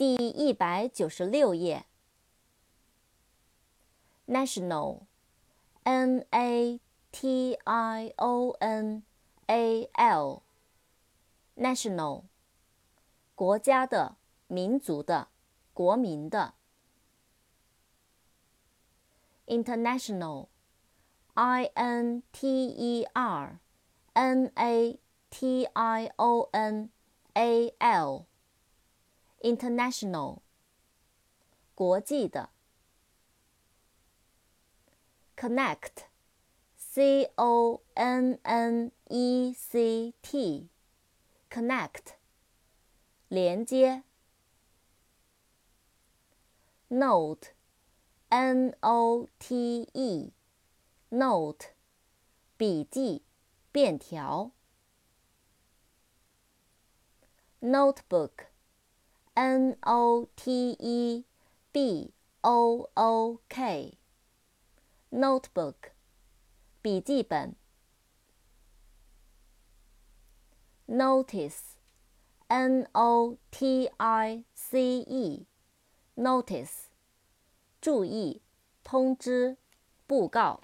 第一百九十六页 national n a t i o n a l national 国家的民族的国民的 international i n t e r n a t i o n a l international，国际的。connect，c o n n e c t，connect，连接。note，n o t e，note，笔记、便条。notebook。 N O T E B O O K，notebook，笔记本。notice，N O T I C E，notice，注意，通知，布告。